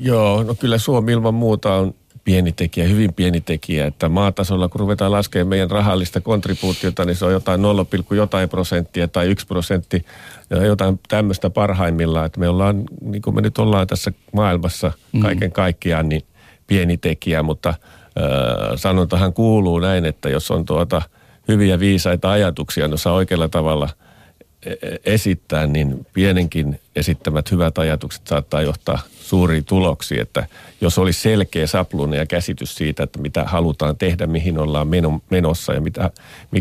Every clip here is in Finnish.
Joo, no kyllä Suomi ilman muuta on pieni tekijä, hyvin pieni tekijä, että maatasolla kun ruvetaan laskemaan meidän rahallista kontribuutiota, niin se on jotain 0, jotain prosenttia tai 1 prosentti, jotain tämmöistä parhaimmillaan, että me ollaan, niin kuin me nyt ollaan tässä maailmassa mm. kaiken kaikkiaan, niin pieni tekijä, mutta äh, sanontahan kuuluu näin, että jos on tuota hyviä viisaita ajatuksia, ne osaa oikealla tavalla – esittää, niin pienenkin esittämät hyvät ajatukset saattaa johtaa suuriin tuloksiin. Että jos olisi selkeä sapluuna ja käsitys siitä, että mitä halutaan tehdä, mihin ollaan menossa ja mitä,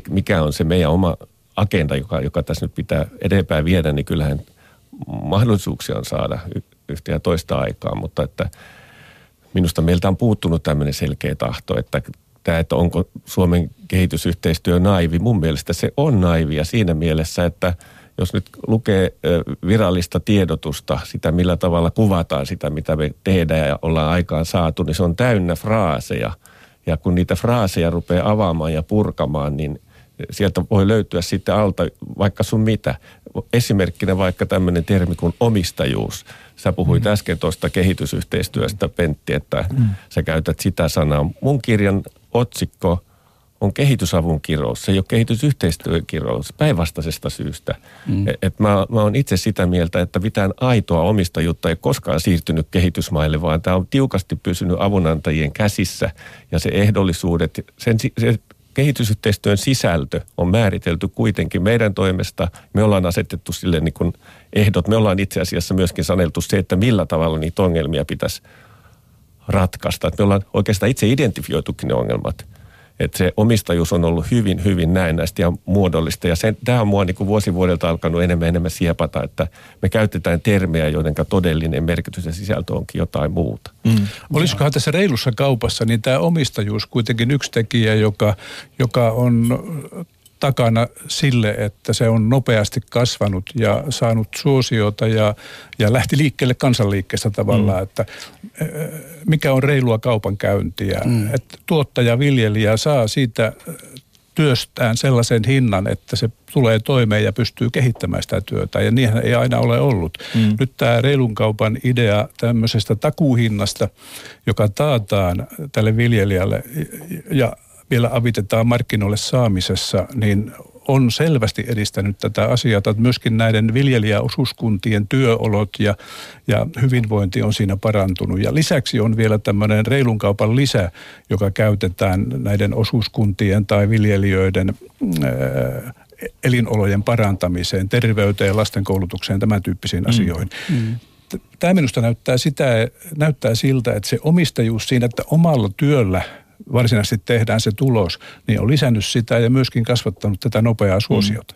mikä on se meidän oma agenda, joka, joka tässä nyt pitää edempään viedä, niin kyllähän mahdollisuuksia on saada yhtä ja toista aikaa, mutta että minusta meiltä on puuttunut tämmöinen selkeä tahto, että tämä, että onko Suomen kehitysyhteistyö naivi. Mun mielestä se on naivia siinä mielessä, että jos nyt lukee virallista tiedotusta, sitä millä tavalla kuvataan sitä, mitä me tehdään ja ollaan aikaan saatu, niin se on täynnä fraaseja. Ja kun niitä fraaseja rupeaa avaamaan ja purkamaan, niin sieltä voi löytyä sitten alta vaikka sun mitä. Esimerkkinä vaikka tämmöinen termi kuin omistajuus. Sä puhuit mm. äsken tuosta kehitysyhteistyöstä, Pentti, että mm. sä käytät sitä sanaa. Mun kirjan otsikko on kehitysavun kirous, se ei ole kehitysyhteistyön kirous, päinvastaisesta syystä. Mm. E, et mä, mä oon itse sitä mieltä, että mitään aitoa omistajuutta ei koskaan siirtynyt kehitysmaille, vaan tämä on tiukasti pysynyt avunantajien käsissä ja se ehdollisuudet, sen, se kehitysyhteistyön sisältö on määritelty kuitenkin meidän toimesta. Me ollaan asetettu sille niin kuin ehdot. Me ollaan itse asiassa myöskin saneltu se, että millä tavalla niitä ongelmia pitäisi ratkaista. Me ollaan oikeastaan itse identifioitukin ne ongelmat. Että se omistajuus on ollut hyvin, hyvin näennäistä ja muodollista. Ja sen, tämä on mua niin kuin vuosi vuodelta alkanut enemmän enemmän siepata, että me käytetään termejä, joiden todellinen merkitys ja sisältö onkin jotain muuta. Mm. Olisikohan tässä reilussa kaupassa, niin tämä omistajuus kuitenkin yksi tekijä, joka, joka on takana sille, että se on nopeasti kasvanut ja saanut suosiota ja, ja lähti liikkeelle kansanliikkeestä tavallaan, mm. että mikä on reilua kaupankäyntiä. Mm. Että tuottaja, viljelijä saa siitä työstään sellaisen hinnan, että se tulee toimeen ja pystyy kehittämään sitä työtä. Ja niinhän ei aina ole ollut. Mm. Nyt tämä reilun kaupan idea tämmöisestä takuuhinnasta, joka taataan tälle viljelijälle ja vielä avitetaan markkinoille saamisessa, niin on selvästi edistänyt tätä asiaa, että myöskin näiden viljelijäosuuskuntien työolot ja, ja hyvinvointi on siinä parantunut. Ja lisäksi on vielä tämmöinen reilun kaupan lisä, joka käytetään näiden osuuskuntien tai viljelijöiden ää, elinolojen parantamiseen, terveyteen, lasten koulutukseen, tämän tyyppisiin mm. asioihin. Mm tämä minusta näyttää, sitä, näyttää siltä, että se omistajuus siinä, että omalla työllä varsinaisesti tehdään se tulos, niin on lisännyt sitä ja myöskin kasvattanut tätä nopeaa suosiota.